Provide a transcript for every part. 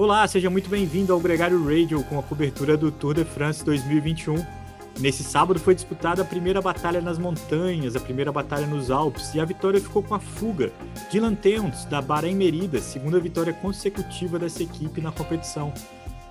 Olá, seja muito bem-vindo ao Gregário Radio com a cobertura do Tour de France 2021. Nesse sábado foi disputada a primeira batalha nas montanhas, a primeira batalha nos Alpes, e a vitória ficou com a fuga. Dylan Teuns, da Bahrein Merida, segunda vitória consecutiva dessa equipe na competição.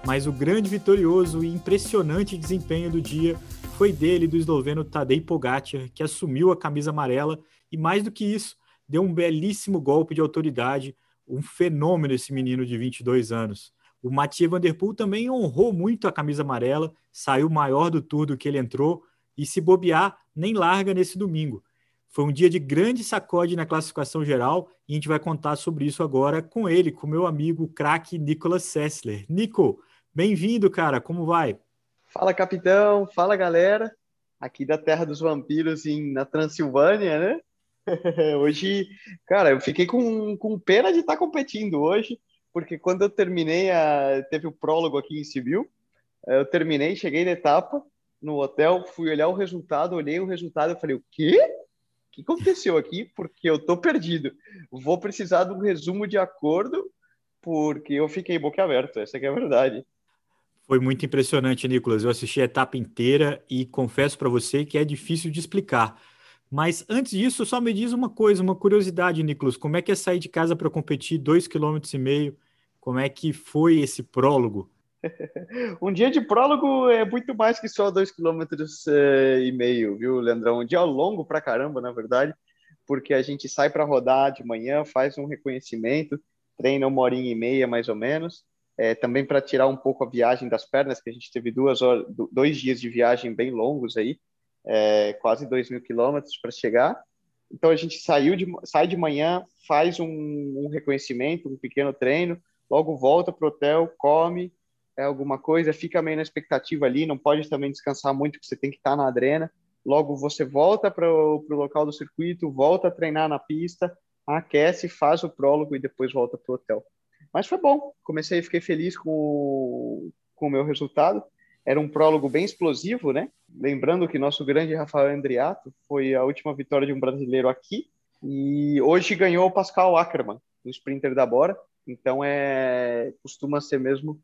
Mas o grande vitorioso e impressionante desempenho do dia foi dele, do esloveno Tadej Pogacar, que assumiu a camisa amarela e, mais do que isso, deu um belíssimo golpe de autoridade, um fenômeno esse menino de 22 anos. O Mathieu Van Der Poel também honrou muito a camisa amarela, saiu maior do tour do que ele entrou e se bobear, nem larga nesse domingo. Foi um dia de grande sacode na classificação geral e a gente vai contar sobre isso agora com ele, com meu amigo craque Nicolas Sessler. Nico, bem-vindo, cara, como vai? Fala, capitão, fala, galera. Aqui da Terra dos Vampiros, em, na Transilvânia, né? hoje, cara, eu fiquei com, com pena de estar tá competindo hoje, porque quando eu terminei, a, teve o prólogo aqui em Civil, eu terminei, cheguei na etapa, no hotel, fui olhar o resultado, olhei o resultado e falei, o quê? O que aconteceu aqui? Porque eu tô perdido. Vou precisar de um resumo de acordo, porque eu fiquei boca aberta, essa é a verdade. Foi muito impressionante, Nicolas. Eu assisti a etapa inteira e confesso para você que é difícil de explicar. Mas antes disso, só me diz uma coisa, uma curiosidade, Nicolas. Como é que é sair de casa para competir dois quilômetros e meio? Como é que foi esse prólogo? um dia de prólogo é muito mais que só dois quilômetros eh, e meio, viu, Leandrão? Um dia longo pra caramba, na verdade, porque a gente sai para rodar de manhã, faz um reconhecimento, treina uma horinha e meia mais ou menos, é, também para tirar um pouco a viagem das pernas, que a gente teve duas horas, dois dias de viagem bem longos aí, é, quase 2 mil quilômetros para chegar. Então a gente saiu de, sai de manhã, faz um, um reconhecimento, um pequeno treino, logo volta para o hotel, come é, alguma coisa, fica meio na expectativa ali, não pode também descansar muito, porque você tem que estar tá na adrena. Logo você volta para o local do circuito, volta a treinar na pista, aquece, faz o prólogo e depois volta para o hotel. Mas foi bom, comecei, fiquei feliz com, com o meu resultado. Era um prólogo bem explosivo, né? Lembrando que nosso grande Rafael Andriato foi a última vitória de um brasileiro aqui e hoje ganhou o Pascal Ackermann, o sprinter da Bora. Então é costuma ser mesmo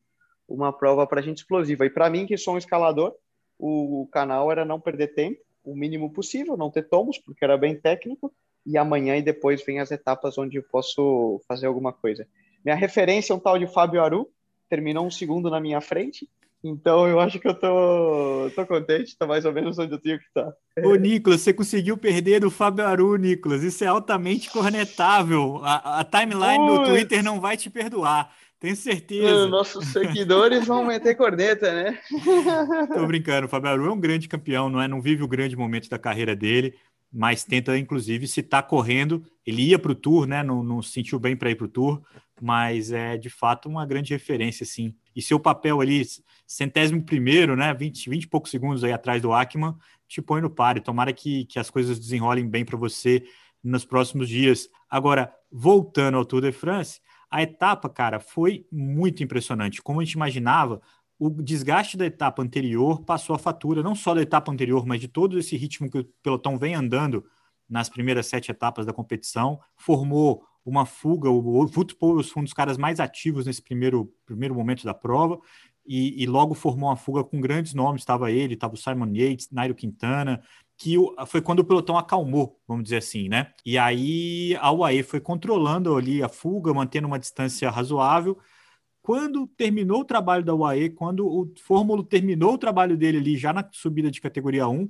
uma prova para gente explosiva. E para mim que sou um escalador, o canal era não perder tempo, o mínimo possível, não ter tomos, porque era bem técnico. E amanhã e depois vem as etapas onde eu posso fazer alguma coisa. Minha referência é um tal de Fábio Aru, terminou um segundo na minha frente então eu acho que eu tô, tô contente, tá mais ou menos onde eu tenho que estar. Tá. Ô, Nicolas, você conseguiu perder do Fábio Aru, Nicolas. Isso é altamente cornetável. A, a timeline do Twitter não vai te perdoar. Tenho certeza. Nossos seguidores vão meter corneta, né? Tô brincando. O Fábio Aru é um grande campeão, não é? Não vive o grande momento da carreira dele, mas tenta, inclusive, se tá correndo. Ele ia para o Tour, né? Não, não sentiu bem para ir para o Tour, mas é de fato uma grande referência, sim e seu papel ali, centésimo primeiro, né, 20, 20 e poucos segundos aí atrás do Ackman, te põe no páreo. Tomara que, que as coisas desenrolem bem para você nos próximos dias. Agora, voltando ao Tour de France, a etapa, cara, foi muito impressionante. Como a gente imaginava, o desgaste da etapa anterior passou a fatura, não só da etapa anterior, mas de todo esse ritmo que o pelotão vem andando nas primeiras sete etapas da competição, formou uma fuga. O Wout foi um dos caras mais ativos nesse primeiro, primeiro momento da prova. E, e, logo formou uma fuga com grandes nomes. Estava ele, estava o Simon Yates, Nairo Quintana, que foi quando o pelotão acalmou, vamos dizer assim, né? E aí a UAE foi controlando ali a fuga, mantendo uma distância razoável. Quando terminou o trabalho da UAE, quando o Fórmula terminou o trabalho dele ali já na subida de categoria 1,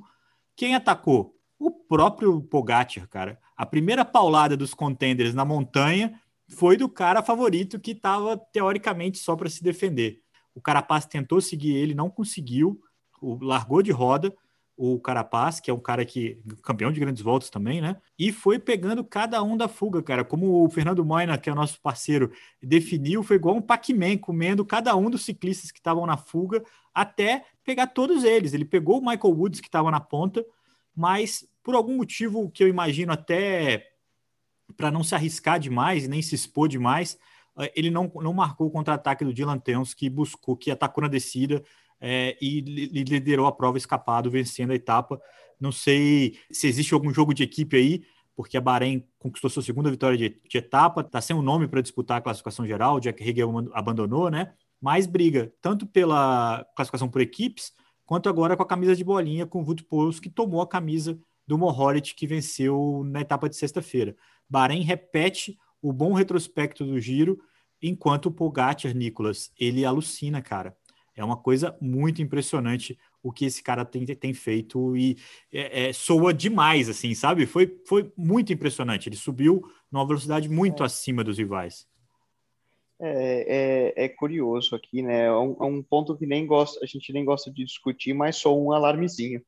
quem atacou? O próprio Pogacar, cara. A primeira paulada dos contenders na montanha foi do cara favorito que estava teoricamente só para se defender. O Carapaz tentou seguir ele, não conseguiu, o, largou de roda o Carapaz, que é um cara que campeão de grandes voltas também, né? E foi pegando cada um da fuga, cara. Como o Fernando Moina, que é o nosso parceiro, definiu, foi igual um Pac-Man comendo cada um dos ciclistas que estavam na fuga até pegar todos eles. Ele pegou o Michael Woods que estava na ponta, mas por algum motivo que eu imagino até para não se arriscar demais nem se expor demais, eh, ele não, não marcou o contra-ataque do Dylan Teuns, que buscou, que atacou na descida é, e liderou a prova escapado, vencendo a etapa. Não sei se existe algum jogo de equipe aí, porque a Bahrein conquistou sua segunda vitória de, de etapa, está sem um nome para disputar a classificação geral, o Jack Hager abandonou, né? Mas briga tanto pela classificação por equipes, quanto agora com a camisa de bolinha com o Wout Poels, que tomou a camisa do Mohoric, que venceu na etapa de sexta-feira. Bahrein repete o bom retrospecto do giro, enquanto o Pogacar, Nicolas, ele alucina, cara. É uma coisa muito impressionante o que esse cara tem, tem feito e é, é, soa demais, assim, sabe? Foi, foi muito impressionante. Ele subiu numa velocidade muito é. acima dos rivais. É, é, é, curioso aqui, né? É um, é um, ponto que nem gosta, a gente nem gosta de discutir, mas só um alarmezinho.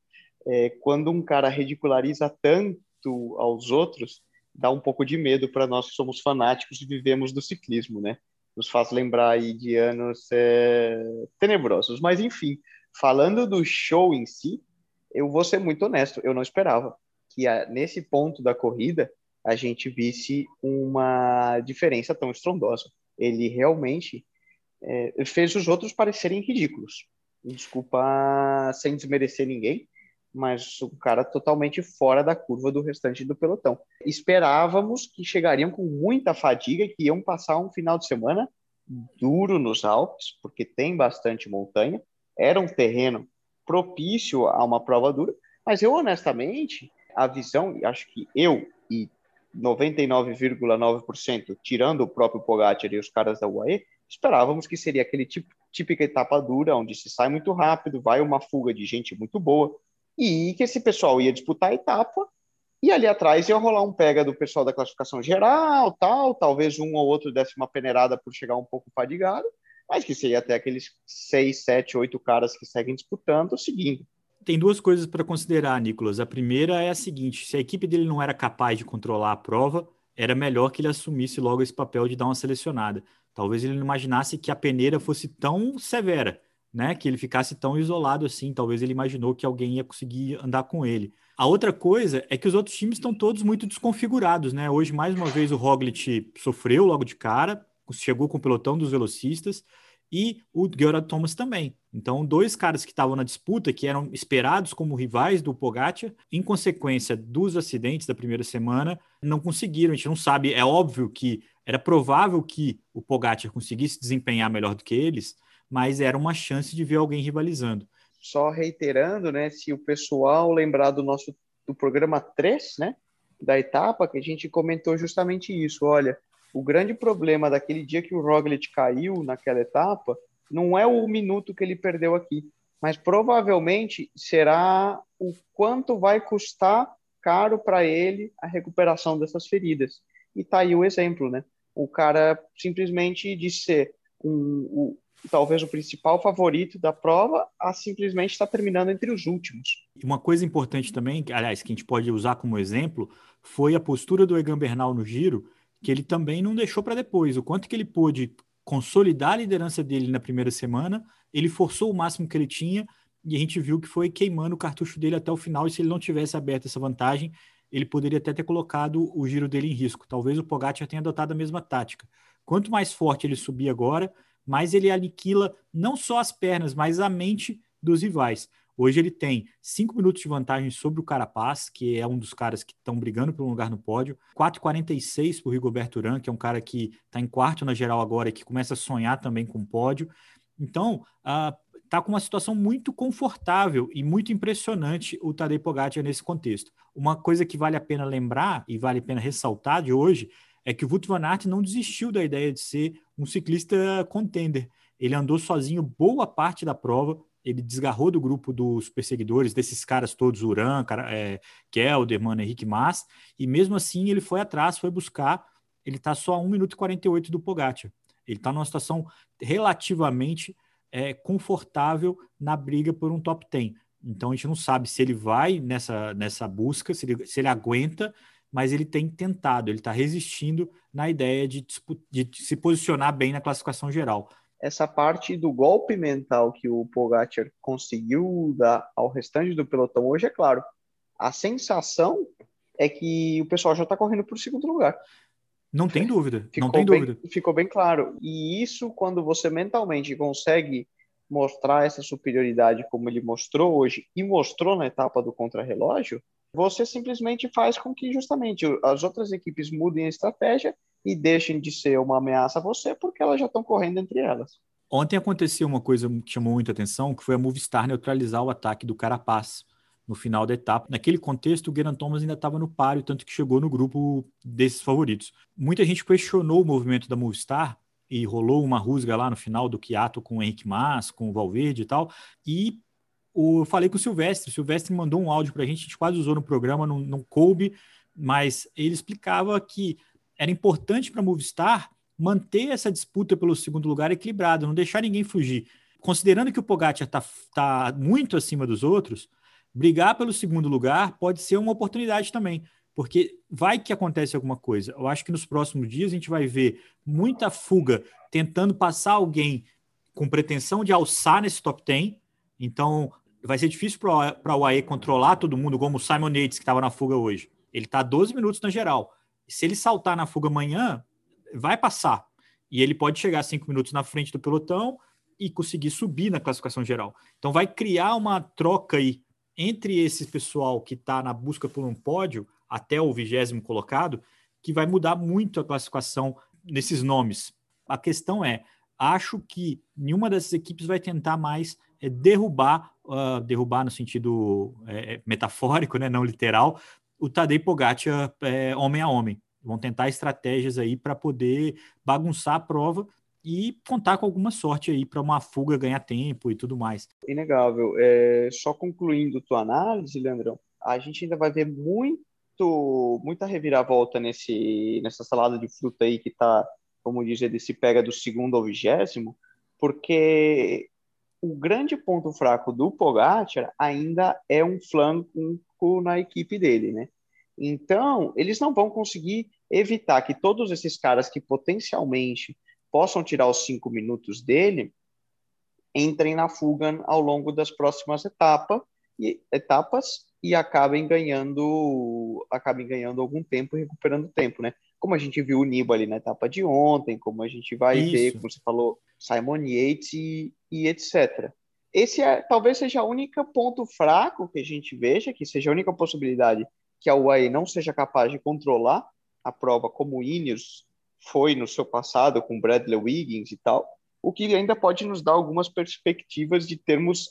É, quando um cara ridiculariza tanto aos outros, dá um pouco de medo para nós que somos fanáticos e vivemos do ciclismo, né? Nos faz lembrar aí de anos é, tenebrosos. Mas, enfim, falando do show em si, eu vou ser muito honesto, eu não esperava que a, nesse ponto da corrida a gente visse uma diferença tão estrondosa. Ele realmente é, fez os outros parecerem ridículos. Desculpa sem desmerecer ninguém, mas o cara totalmente fora da curva do restante do pelotão. Esperávamos que chegariam com muita fadiga e que iam passar um final de semana duro nos Alpes, porque tem bastante montanha. Era um terreno propício a uma prova dura, mas eu honestamente, a visão, acho que eu e 99,9%, tirando o próprio Pogacar e os caras da UAE, esperávamos que seria aquele tipo típica etapa dura, onde se sai muito rápido, vai uma fuga de gente muito boa, e que esse pessoal ia disputar a etapa e ali atrás ia rolar um pega do pessoal da classificação geral, tal, talvez um ou outro desse uma peneirada por chegar um pouco fadigado, mas que seria até aqueles seis, sete, oito caras que seguem disputando, seguindo. Tem duas coisas para considerar, Nicolas. A primeira é a seguinte: se a equipe dele não era capaz de controlar a prova, era melhor que ele assumisse logo esse papel de dar uma selecionada. Talvez ele não imaginasse que a peneira fosse tão severa né, que ele ficasse tão isolado assim. Talvez ele imaginou que alguém ia conseguir andar com ele. A outra coisa é que os outros times estão todos muito desconfigurados, né? Hoje, mais uma vez, o Roglic sofreu logo de cara, chegou com o pelotão dos velocistas e o Gerard Thomas também. Então, dois caras que estavam na disputa, que eram esperados como rivais do Pogacar, em consequência dos acidentes da primeira semana, não conseguiram. A gente não sabe, é óbvio que era provável que o Pogacar conseguisse desempenhar melhor do que eles, mas era uma chance de ver alguém rivalizando. Só reiterando, né, se o pessoal lembrar do nosso do programa 3, né, da etapa, que a gente comentou justamente isso, olha, o grande problema daquele dia que o Roglic caiu naquela etapa não é o minuto que ele perdeu aqui, mas provavelmente será o quanto vai custar caro para ele a recuperação dessas feridas. E tá aí o exemplo, né? O cara simplesmente de ser um, talvez o principal favorito da prova, a simplesmente estar terminando entre os últimos. Uma coisa importante também, aliás, que a gente pode usar como exemplo, foi a postura do Egan Bernal no giro, que ele também não deixou para depois. O quanto que ele pôde consolidar a liderança dele na primeira semana, ele forçou o máximo que ele tinha e a gente viu que foi queimando o cartucho dele até o final. E se ele não tivesse aberto essa vantagem, ele poderia até ter colocado o giro dele em risco. Talvez o Pogacar tenha adotado a mesma tática. Quanto mais forte ele subir agora, mas ele aniquila não só as pernas, mas a mente dos rivais. Hoje ele tem cinco minutos de vantagem sobre o Carapaz, que é um dos caras que estão brigando por um lugar no pódio. 4,46 para o Rigoberto Urán, que é um cara que está em quarto na geral agora e que começa a sonhar também com o pódio. Então, está uh, com uma situação muito confortável e muito impressionante o Tadej Pogacar nesse contexto. Uma coisa que vale a pena lembrar e vale a pena ressaltar de hoje é que o Wout van Aert não desistiu da ideia de ser um ciclista contender. Ele andou sozinho boa parte da prova, ele desgarrou do grupo dos perseguidores, desses caras todos, Uran, é, Kelderman, Henrique Mas, e mesmo assim ele foi atrás, foi buscar, ele está só a 1 minuto e 48 do Pogacar. Ele está numa situação relativamente é, confortável na briga por um top 10. Então a gente não sabe se ele vai nessa, nessa busca, se ele, se ele aguenta, mas ele tem tentado, ele está resistindo na ideia de, de, se posicionar bem na classificação geral. Essa parte do golpe mental que o Pogacar conseguiu dar ao restante do pelotão hoje, é claro, a sensação é que o pessoal já está correndo para o segundo lugar. Não tem dúvida, ficou não tem bem, dúvida. Ficou bem claro. E isso, quando você mentalmente consegue mostrar essa superioridade como ele mostrou hoje e mostrou na etapa do contrarrelógio, você simplesmente faz com que justamente as outras equipes mudem a estratégia e deixem de ser uma ameaça a você porque elas já estão correndo entre elas. Ontem aconteceu uma coisa que chamou muita atenção, que foi a Movistar neutralizar o ataque do Carapaz no final da etapa. Naquele contexto, o Geraint Thomas ainda estava no páreo, tanto que chegou no grupo desses favoritos. Muita gente questionou o movimento da Movistar e rolou uma rusga lá no final do Quiato com o Henrique Mas, com o Valverde e tal. E o, eu falei com o Silvestre, o Silvestre mandou um áudio para a gente, a gente quase usou no programa, não, não coube, mas ele explicava que era importante para a Movistar manter essa disputa pelo segundo lugar equilibrada, não deixar ninguém fugir. Considerando que o Pogacar está tá muito acima dos outros, brigar pelo segundo lugar pode ser uma oportunidade também, porque vai que acontece alguma coisa. Eu acho que nos próximos dias a gente vai ver muita fuga tentando passar alguém com pretensão de alçar nesse top 10. Então, vai ser difícil para o AE controlar todo mundo, como o Simon Yates, que estava na fuga hoje. Ele está 12 minutos na geral. Se ele saltar na fuga amanhã, vai passar. E ele pode chegar cinco minutos na frente do pelotão e conseguir subir na classificação geral. Então vai criar uma troca aí entre esse pessoal que está na busca por um pódio até o vigésimo colocado, que vai mudar muito a classificação nesses nomes. A questão é, acho que nenhuma dessas equipes vai tentar mais é, derrubar, uh, derrubar no sentido é, metafórico, né, não literal, o Tadej Pogacar é, homem a homem. Vão tentar estratégias aí para poder bagunçar a prova e contar com alguma sorte aí para uma fuga ganhar tempo e tudo mais. Inegável. É, só concluindo tua análise, Leandrão, a gente ainda vai ver muito, muita reviravolta nesse, nessa salada de fruta aí que está, como dizer, desse pega do segundo ao vigésimo, porque o grande ponto fraco do Pogacar ainda é um flanco na equipe dele, né? Então, eles não vão conseguir evitar que todos esses caras que potencialmente possam tirar os cinco minutos dele entrem na fuga ao longo das próximas etapas e, etapas e acabem ganhando acabem ganhando algum tempo e recuperando tempo, né? Como a gente viu o Nibali na etapa de ontem, como a gente vai Isso. ver, como você falou, Simon Yates e, e etc. Esse é, talvez seja o único ponto fraco que a gente veja, que seja a única possibilidade que a UAE não seja capaz de controlar a prova como o Ineos foi no seu passado com Bradley Wiggins e tal, o que ainda pode nos dar algumas perspectivas de termos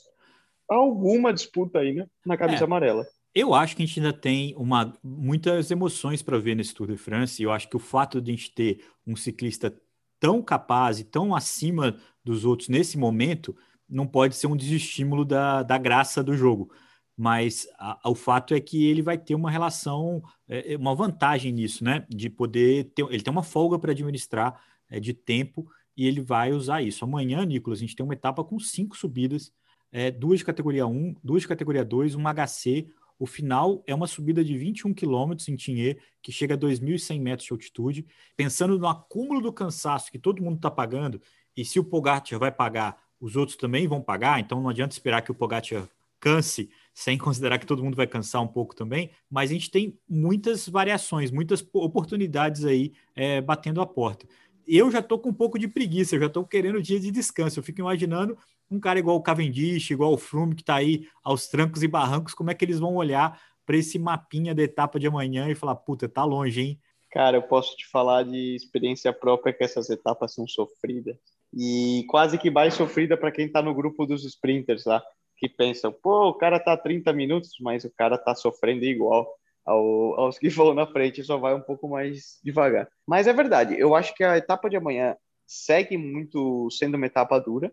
alguma disputa aí né, na camisa é, amarela. Eu acho que a gente ainda tem uma, muitas emoções para ver nesse Tour de France, e eu acho que o fato de a gente ter um ciclista tão capaz e tão acima dos outros nesse momento não pode ser um desestímulo da, da graça do jogo mas a, o fato é que ele vai ter uma relação, é, é uma vantagem nisso, né? De poder ter, ele tem uma folga para administrar é, de tempo e ele vai usar isso. Amanhã, Nicolas, a gente tem uma etapa com cinco subidas, é, duas de categoria 1, duas de categoria 2, um HC. O final é uma subida de 21 quilômetros em Tinhê, que chega a 2.100 metros de altitude. Pensando no acúmulo do cansaço que todo mundo está pagando, e se o Pogacar vai pagar, os outros também vão pagar, então não adianta esperar que o Pogacar canse sem considerar que todo mundo vai cansar um pouco também, mas a gente tem muitas variações, muitas oportunidades aí é, batendo a porta. Eu já estou com um pouco de preguiça, eu já estou querendo dia de descanso. Eu fico imaginando um cara igual o Cavendish, igual o Froome, que está aí aos trancos e barrancos, como é que eles vão olhar para esse mapinha da etapa de amanhã e falar, puta, tá longe, hein? Cara, eu posso te falar de experiência própria que essas etapas são sofridas. E quase que mais sofrida para quem está no grupo dos sprinters lá que pensam, pô, o cara tá 30 minutos, mas o cara tá sofrendo igual ao, aos que vão na frente, só vai um pouco mais devagar. Mas é verdade, eu acho que a etapa de amanhã segue muito sendo uma etapa dura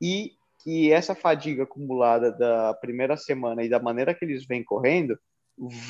e que essa fadiga acumulada da primeira semana e da maneira que eles vêm correndo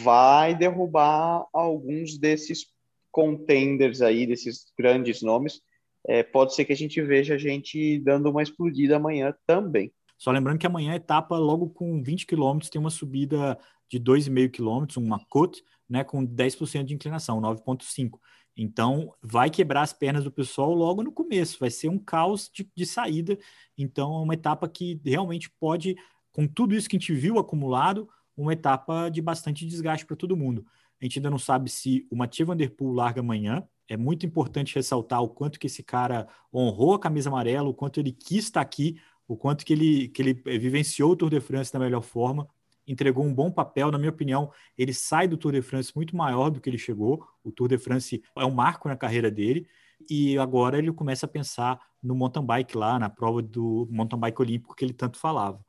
vai derrubar alguns desses contenders aí, desses grandes nomes. É, pode ser que a gente veja a gente dando uma explodida amanhã também. Só lembrando que amanhã a etapa, logo com 20 quilômetros, tem uma subida de 2,5 quilômetros, uma côte, né, com 10% de inclinação, 9,5. Então, vai quebrar as pernas do pessoal logo no começo, vai ser um caos de, de saída. Então, é uma etapa que realmente pode, com tudo isso que a gente viu acumulado, uma etapa de bastante desgaste para todo mundo. A gente ainda não sabe se o Mathieu Van Der Poel larga amanhã. É muito importante ressaltar o quanto que esse cara honrou a camisa amarela, o quanto ele quis estar aqui, o quanto que ele, que ele vivenciou o Tour de France da melhor forma. Entregou um bom papel, na minha opinião, ele sai do Tour de France muito maior do que ele chegou. O Tour de France é um marco na carreira dele e agora ele começa a pensar no mountain bike lá, na prova do mountain bike olímpico que ele tanto falava.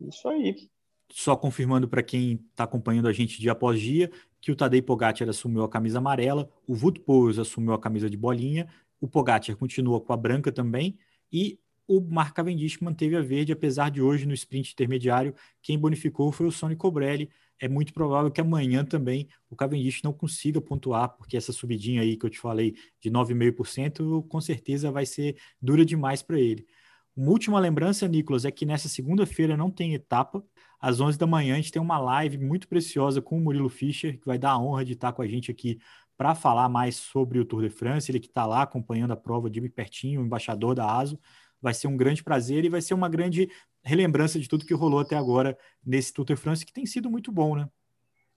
Isso aí. Só confirmando para quem está acompanhando a gente dia após dia que o Tadej Pogacar assumiu a camisa amarela, o Wout Poels assumiu a camisa de bolinha, o Pogacar continua com a branca também e o Mark Cavendish manteve a verde, apesar de hoje no sprint intermediário quem bonificou foi o Sonny Cobrelli. É muito provável que amanhã também o Cavendish não consiga pontuar, porque essa subidinha aí que eu te falei de 9,5% com certeza vai ser dura demais para ele. Uma última lembrança, Nicolas, é que nessa segunda-feira não tem etapa. Às 11 da manhã a gente tem uma live muito preciosa com o Murilo Fischer, que vai dar a honra de estar com a gente aqui para falar mais sobre o Tour de France. Ele que está lá acompanhando a prova de pertinho, o embaixador da ASO. Vai ser um grande prazer e vai ser uma grande relembrança de tudo que rolou até agora nesse de France, que tem sido muito bom, né?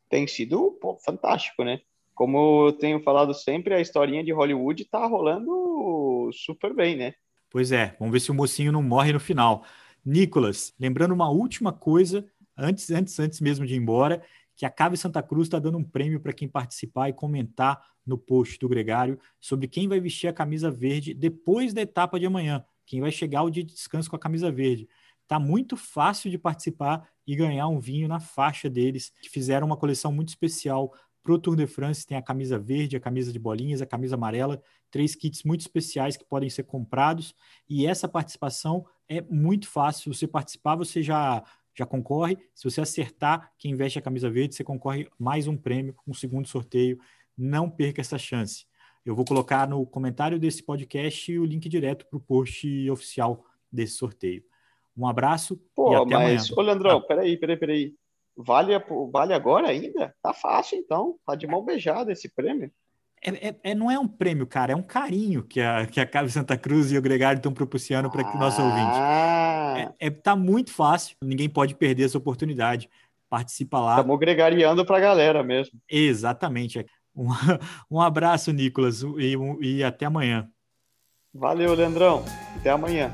Tem sido pô, fantástico, né? Como eu tenho falado sempre, a historinha de Hollywood está rolando super bem, né? Pois é, vamos ver se o mocinho não morre no final. Nicolas, lembrando uma última coisa, antes, antes, antes mesmo de ir embora, que a Cave Santa Cruz está dando um prêmio para quem participar e comentar no post do Gregário sobre quem vai vestir a camisa verde depois da etapa de amanhã, quem vai chegar ao dia de descanso com a camisa verde. Tá muito fácil de participar e ganhar um vinho na faixa deles, que fizeram uma coleção muito especial para o Tour de France. Tem a camisa verde, a camisa de bolinhas, a camisa amarela três kits muito especiais que podem ser comprados e essa participação é muito fácil. Você participar, você já já concorre. Se você acertar quem veste a camisa verde, você concorre mais um prêmio, um segundo sorteio. Não perca essa chance. Eu vou colocar no comentário desse podcast o link direto para o post oficial desse sorteio. Um abraço Pô, e até mas, amanhã. Ô, Leandrão, ah. peraí, peraí, peraí. Vale, vale agora ainda? Tá fácil, então. Tá de mão beijada esse prêmio. É, é, é, não é um prêmio, cara, é um carinho que a, que a Cave Santa Cruz e o Gregário estão propiciando para o nosso ouvinte. Ah. É, é, tá muito fácil, ninguém pode perder essa oportunidade. Participa lá. Estamos gregariando para a galera mesmo. Exatamente. Um, um abraço, Nicolas, e, e até amanhã. Valeu, Leandrão. Até amanhã.